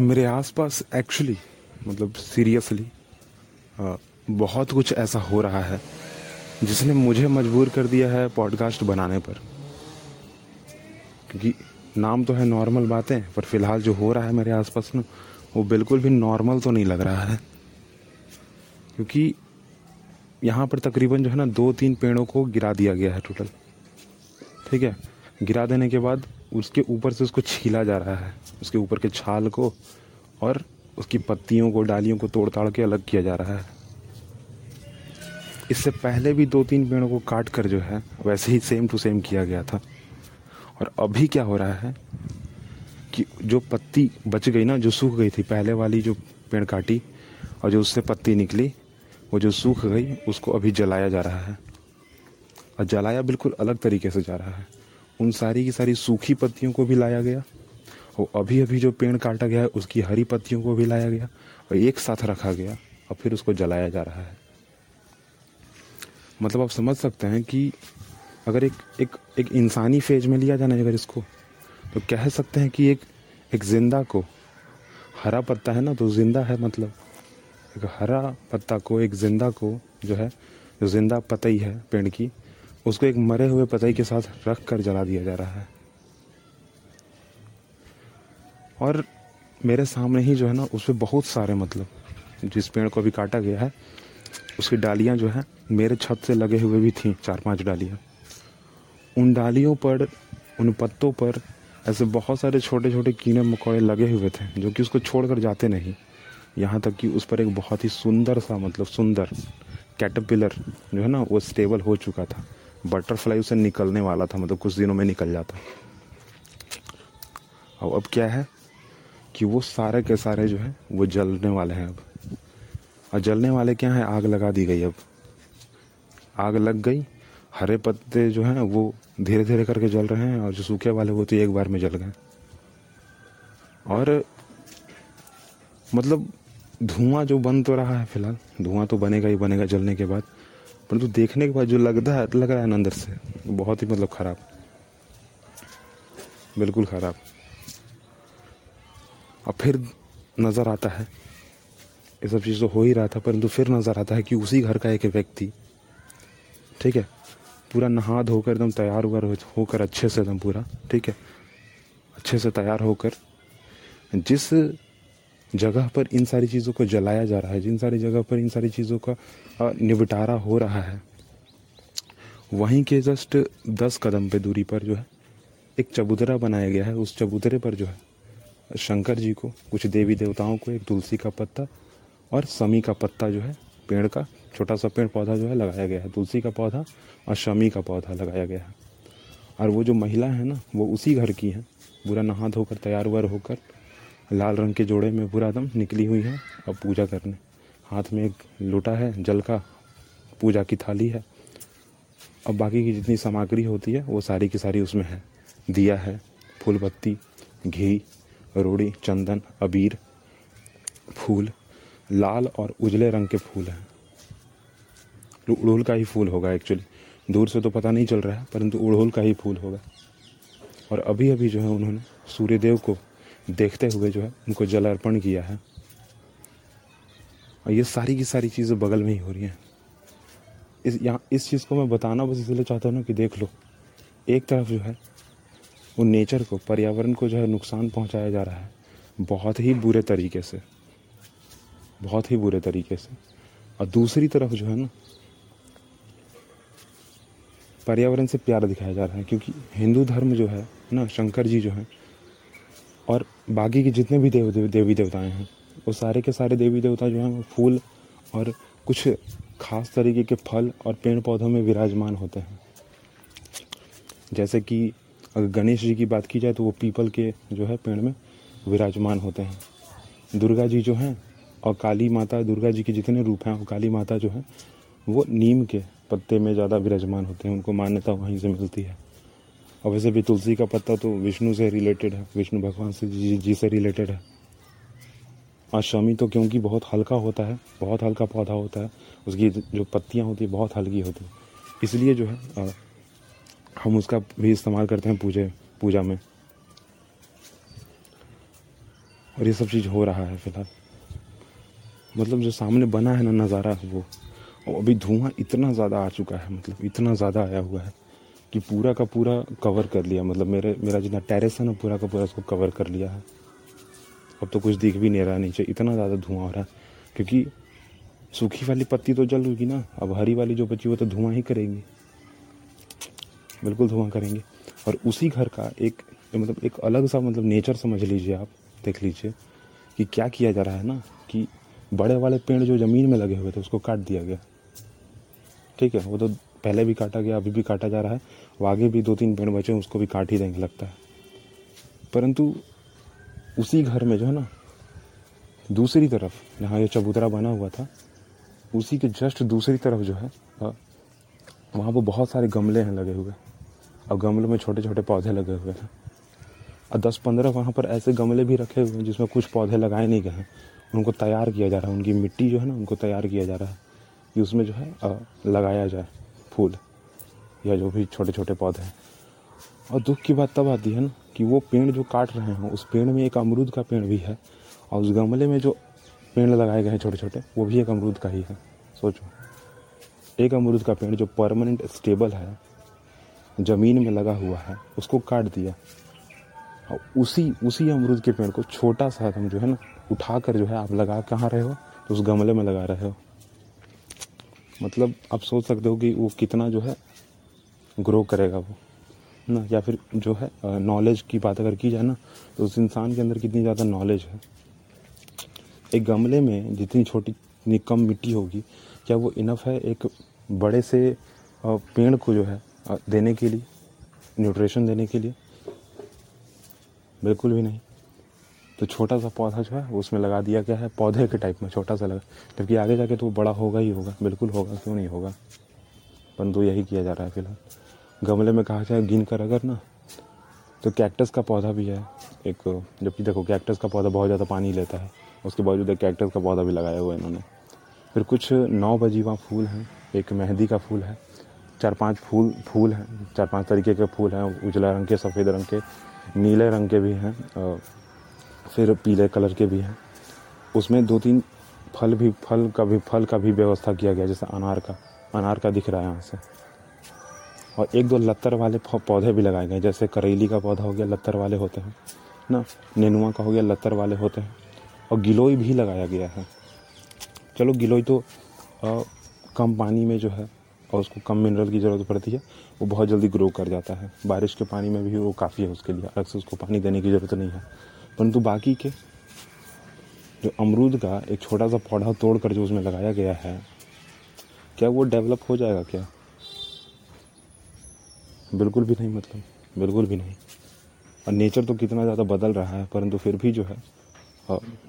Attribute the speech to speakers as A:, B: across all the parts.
A: मेरे आसपास एक्चुअली मतलब सीरियसली बहुत कुछ ऐसा हो रहा है, जिसने मुझे मजबूर कर दिया है पॉडकास्ट बनाने पर। क्योंकि नाम तो है नॉर्मल बातें, पर फ़िलहाल जो हो रहा है मेरे आसपास में, वो बिल्कुल भी नॉर्मल तो नहीं लग रहा है। क्योंकि यहाँ पर तकरीबन जो है ना दो तीन पेड़ों को गिरा दिया गया है टोटल ठीक है? गिरा देने के बाद उसके ऊपर से उसको छीला जा रहा है। उसके ऊपर के छाल को और उसकी पत्तियों को, डालियों को तोड़ ताड़ के अलग किया जा रहा है। इससे पहले भी दो तीन पेड़ों को काट कर जो है, वैसे ही सेम टू सेम किया गया था। और अभी क्या हो रहा है कि जो पत्ती बच गई ना, जो सूख गई थी, पहले वाली जो पेड़ काटी और जो उससे पत्ती निकली, वो जो सूख गई, उसको अभी जलाया जा रहा है। और जलाया बिल्कुल अलग तरीके से जा रहा है। उन सारी की सारी सूखी पत्तियों को भी लाया गया और अभी अभी जो पेड़ काटा गया है, उसकी हरी पत्तियों को भी लाया गया और एक साथ रखा गया और फिर उसको जलाया जा रहा है। मतलब आप समझ सकते हैं कि अगर एक एक एक इंसानी फ़ेज़ में लिया जाए अगर इसको तो कह सकते हैं कि एक एक ज़िंदा को, हरा पत्ता है ना तो ज़िंदा है मतलब। एक हरा पत्ता को, एक ज़िंदा को जो है, जो ज़िंदा पतई है पेड़ की उसको एक मरे हुए पतई के साथ रख कर जला दिया जा रहा है। और मेरे सामने ही जो है ना उसमें बहुत सारे मतलब जिस पेड़ को अभी काटा गया है, उसकी डालियाँ जो है, मेरे छत से लगे हुए भी थी, चार पाँच डालियाँ। उन डालियों पर, उन पत्तों पर ऐसे बहुत सारे छोटे छोटे कीड़े मकोड़े लगे हुए थे, जो कि उसको छोड़ कर जाते नहीं। यहाँ तक कि उस पर एक बहुत ही सुंदर सा मतलब सुंदर कैटरपिलर जो है ना, वो स्टेबल हो चुका था। बटरफ्लाई उसे निकलने वाला था मतलब कुछ दिनों में निकल जाता। अब अब क्या है कि वो सारे के सारे जो है, वो जलने वाले हैं अब। और जलने वाले क्या है? आग लगा दी गई अब। आग लग गई, हरे पत्ते जो हैं, वो धीरे धीरे करके जल रहे हैं, और जो सूखे वाले वो तो एक बार में जल गए। और मतलब धुआँ जो बन तो रहा है फ़िलहाल, धुआँ तो बनेगा ही बनेगा जलने के बाद परंतु देखने के बाद जो लगता है, लग रहा है अंदर से बहुत ही मतलब ख़राब। बिल्कुल ख़राब। और फिर नज़र आता है, ये सब चीज़ तो हो ही रहा था, परंतु फिर नज़र आता है कि उसी घर का एक व्यक्ति, ठीक है, पूरा नहा धोकर एकदम तैयार हुआ होकर अच्छे से एकदम पूरा, ठीक है, अच्छे से तैयार होकर, जिस जगह पर इन सारी चीज़ों को जलाया जा रहा है, जिन सारी जगह पर इन सारी चीज़ों का निपटारा हो रहा है, वहीं के जस्ट दस कदम पे दूरी पर जो है, एक चबूतरा बनाया गया है। उस चबूतरे पर जो है, शंकर जी को, कुछ देवी देवताओं को एक तुलसी का पत्ता और समी का पत्ता जो है, पेड़ का छोटा सा पेड़ पौधा जो है लगाया गया है। तुलसी का पौधा और शमी का पौधा लगाया गया है। और वो जो महिला है ना, वो उसी घर की है। पूरा नहा धोकर तैयार वर होकर लाल रंग के जोड़े में पूरा दम निकली हुई है और पूजा करने। हाथ में एक लोटा है, जल का पूजा की थाली है। और बाकी की जितनी सामग्री होती है, वो सारी की सारी उसमें है। दिया है फूल पत्ती घी, रोड़ी, चंदन, अबीर, फूल, लाल और उजले रंग के फूल हैं। उड़हुल का ही फूल होगा एक्चुअली दूर से तो पता नहीं चल रहा है, परंतु उड़हुल का ही फूल होगा। और अभी अभी जो है उन्होंने सूर्यदेव को देखते हुए जो है उनको जल अर्पण किया है। और ये सारी की सारी चीज़ें बगल में ही हो रही हैं। इस यहाँ, इस चीज़ को मैं बताना बस इसलिए चाहता हूँ कि देख लो, एक तरफ़ जो है वो नेचर को, पर्यावरण को जो है नुकसान पहुँचाया जा रहा है, बहुत ही बुरे तरीके से, बहुत ही बुरे तरीके से। और दूसरी तरफ़ जो है ना, पर्यावरण से प्यार दिखाया जा रहा है, क्योंकि हिंदू धर्म जो है ना, शंकर जी जो हैं और बाकी के जितने भी देव देव देवी देवताएँ हैं, वो सारे के सारे देवी देवता जो हैं, वो फूल और कुछ खास तरीके के फल और पेड़ पौधों में विराजमान होते हैं। जैसे कि अगर गणेश जी की बात की जाए तो वो पीपल के जो है पेड़ में विराजमान होते हैं। दुर्गा जी जो हैं और काली माता, दुर्गा जी के जितने रूप हैं, और काली माता जो हैं, वो नीम के पत्ते में ज़्यादा विराजमान होते हैं, उनको मान्यता वहीं से मिलती है। और वैसे भी तुलसी का पत्ता तो विष्णु से रिलेटेड है विष्णु भगवान से जी, जी से रिलेटेड है। और शमी तो क्योंकि बहुत हल्का होता है बहुत हल्का पौधा होता है उसकी जो पत्तियाँ होती है बहुत हल्की होती है। इसलिए जो है आ, हम उसका भी इस्तेमाल करते हैं पूजे पूजा में। और ये सब चीज़ हो रहा है फ़िलहाल। मतलब जो सामने बना है ना नज़ारा वो और अभी धुआँ इतना ज़्यादा आ चुका है मतलब इतना ज़्यादा आया हुआ है। कि पूरा का पूरा कवर कर लिया। मतलब मेरे, मेरा जितना टेरेस है ना, पूरा का पूरा उसको कवर कर लिया है। अब तो कुछ दिख भी नहीं रहा नीचे। इतना ज़्यादा धुआँ हो रहा है। क्योंकि सूखी वाली पत्ती तो जल होगी ना। अब हरी वाली जो बची वो तो धुआँ ही करेगी। बिल्कुल धुआँ करेंगे। और उसी घर का एक मतलब एक अलग सा मतलब नेचर समझ लीजिए आप, देख लीजिए कि क्या किया जा रहा है ना, कि बड़े वाले पेड़ जो ज़मीन में लगे हुए थे, उसको काट दिया गया। ठीक है, वो तो पहले भी काटा गया, अभी भी काटा जा रहा है। और आगे भी दो तीन पेड़ बचे हैं, उसको भी काट ही देंगे, लगता है। परंतु उसी घर में जो है ना, दूसरी तरफ़ जहाँ ये चबूतरा बना हुआ था, उसी के जस्ट दूसरी तरफ़ जो है वहाँ पर बहुत सारे गमले हैं लगे हुए। और गमलों में छोटे छोटे पौधे लगे हुए हैं। और दस पंद्रह वहाँ पर ऐसे गमले भी रखे हुए हैं, जिसमें कुछ पौधे लगाए नहीं गए हैं। उनको तैयार किया जा रहा है, उनकी मिट्टी जो है ना, उनको तैयार किया जा रहा है, कि उसमें जो है लगाया जाए। फूल या जो भी छोटे छोटे पौधे हैं। और दुख की बात तब आती है ना कि वो पेड़ जो काट रहे हैं, उस पेड़ में एक अमरूद का पेड़ भी है और उस गमले में जो पेड़ लगाए गए हैं छोटे छोटे वो भी एक अमरूद का ही है। सोचो। एक अमरूद का पेड़ जो परमानेंट स्टेबल है, ज़मीन में लगा हुआ है, उसको काट दिया। और उसी उसी अमरूद के पेड़ को छोटा सा हम जो है ना उठा कर जो है आप लगा कहाँ रहे हो? तो उस गमले में लगा रहे हो। मतलब आप सोच सकते हो कि वो कितना जो है ग्रो करेगा वो, ना? या फिर जो है नॉलेज की बात अगर की जाए ना तो उस इंसान के अंदर कितनी ज़्यादा नॉलेज है। एक गमले में जितनी छोटी इतनी कम मिट्टी होगी, क्या वो इनफ है एक बड़े से पेड़ को जो है देने के लिए न्यूट्रिशन देने के लिए? बिल्कुल भी नहीं। तो छोटा सा पौधा जो है उसमें लगा दिया गया है, पौधे के टाइप में छोटा सा लगा। जबकि आगे जाके तो वो बड़ा होगा ही होगा, बिल्कुल होगा, क्यों नहीं होगा? परंतु यही किया जा रहा है फ़िलहाल। गमले में कहा जाए गिन कर अगर ना तो कैक्टस का पौधा भी है, एक, जबकि देखो कैक्टस का पौधा बहुत ज़्यादा पानी लेता है, उसके बावजूद एक कैक्टस का पौधा भी लगाया हुआ है इन्होंने। फिर कुछ नौ बजीवा फूल हैं, एक मेहंदी का फूल है चार पाँच फूल फूल हैं चार पाँच तरीके के फूल हैं, उजला रंग के, सफ़ेद रंग के, नीले रंग के भी हैं फिर पीले कलर के भी हैं। उसमें दो तीन फल भी फल का भी फल का भी व्यवस्था किया गया जैसे अनार का। अनार का दिख रहा है यहाँ से। और एक दो लत्तर वाले पौधे भी लगाए गए जैसे करेली का पौधा हो गया लत्तर वाले होते हैं ना? नेनुआ का हो गया लत्तर वाले होते हैं। और गिलोई भी लगाया गया है। चलो गिलोई तो आ, कम पानी में जो है और उसको कम मिनरल की ज़रूरत पड़ती है वो बहुत जल्दी ग्रो कर जाता है। बारिश के पानी में भी वो काफ़ी है उसके लिए अलग से उसको पानी देने की ज़रूरत नहीं है। परंतु बाकी के, जो अमरूद का एक छोटा सा पौधा तोड़ कर जो उसमें लगाया गया है, क्या वो डेवलप हो जाएगा क्या? बिल्कुल भी नहीं मतलब बिल्कुल भी नहीं। और नेचर तो कितना ज़्यादा बदल रहा है, परंतु फिर भी जो है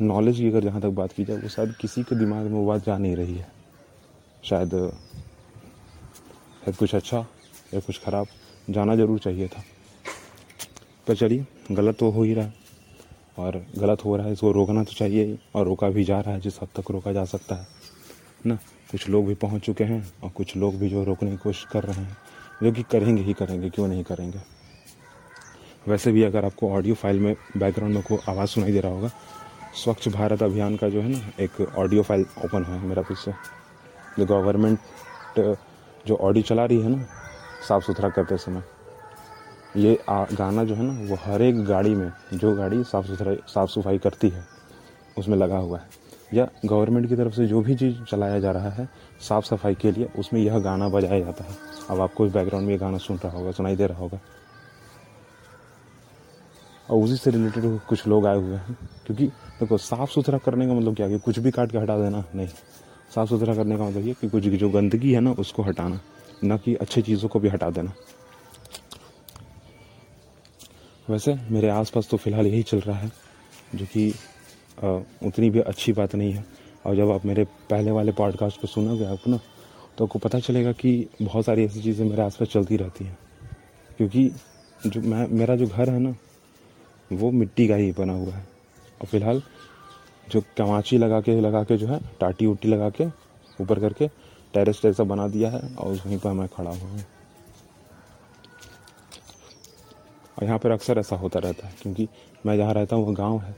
A: नॉलेज की अगर जहाँ तक बात की जाए, वो शायद किसी के दिमाग में वो बात जा नहीं रही है। शायद शायद कुछ अच्छा या कुछ ख़राब, जाना ज़रूर चाहिए था। पर चलिए, गलत तो हो ही रहा और गलत हो रहा है, इसको रोकना तो चाहिए और रोका भी जा रहा है, जिस हद तक रोका जा सकता है, ना? कुछ लोग भी पहुँच चुके हैं, और कुछ लोग भी जो रोकने की कोशिश कर रहे हैं, जो कि करेंगे ही करेंगे, क्यों नहीं करेंगे? वैसे भी अगर आपको ऑडियो फ़ाइल में बैकग्राउंड में को आवाज़ सुनाई दे रहा होगा, स्वच्छ भारत अभियान का जो है ना, एक ऑडियो फ़ाइल ओपन है मेरा पीछे जो गवर्नमेंट जो ऑडियो चला रही है ना, साफ़ सुथरा करते समय ये आ, गाना जो है ना वो हर एक गाड़ी में जो गाड़ी साफ़ सुथरा साफ़ सफ़ाई करती है उसमें लगा हुआ है। या गवर्नमेंट की तरफ़ से जो भी चीज़ चलाया जा रहा है साफ़ सफ़ाई के लिए उसमें यह गाना बजाया जाता है। अब आपको इस बैकग्राउंड में ये गाना सुन रहा होगा सुनाई दे रहा होगा। और उसी से रिलेटेड कुछ लोग आए हुए हैं क्योंकि देखो साफ़ सुथरा करने का मतलब क्या कि कुछ भी काट के हटा देना? नहीं। साफ़ सुथरा करने का मतलब ये कि कुछ जो गंदगी है ना उसको हटाना ना कि अच्छी चीज़ों को भी हटा देना। वैसे मेरे आसपास तो फ़िलहाल यही चल रहा है, जो कि उतनी भी अच्छी बात नहीं है। और जब आप मेरे पहले वाले पॉडकास्ट पर सुनोगे आप ना तो आपको पता चलेगा कि बहुत सारी ऐसी चीज़ें मेरे आसपास चलती रहती हैं। क्योंकि जो मैं, मेरा जो घर है ना, वो मिट्टी का ही बना हुआ है। और फ़िलहाल जो कमाची लगा के लगा के जो है, टाटी उटी लगा के, ऊपर करके, टेरेस जैसा बना दिया है, और वहीं पर मैं खड़ा हुआ हूँ। और यहाँ पर अक्सर ऐसा होता रहता है, क्योंकि मैं जहाँ रहता हूँ, वो गाँव है।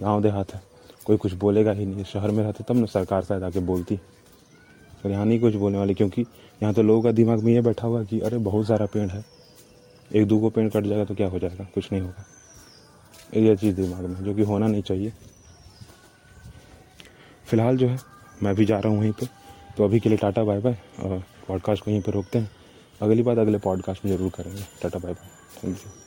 A: गाँव देहात है। कोई कुछ बोलेगा ही नहीं। शहर में रहते तब ना सरकार शायद आके बोलती। पर यहाँ नहीं कुछ बोलने वाले, क्योंकि यहाँ तो लोगों का दिमाग में ये बैठा हुआ कि, अरे, बहुत सारा पेड़ है। एक दो को पेड़ कट जाएगा तो क्या हो जाएगा? कुछ नहीं होगा। ये चीज़ दिमाग में, जो कि होना नहीं चाहिए। फ़िलहाल जो है, मैं भी जा रहा हूँ वहीं पर तो अभी के लिए टाटा, बाय बाय। और पॉडकास्ट को यहीं पर रोकते हैं। अगली बात अगले पॉडकास्ट में ज़रूर करेंगे। Tata, bye bye. Thank you.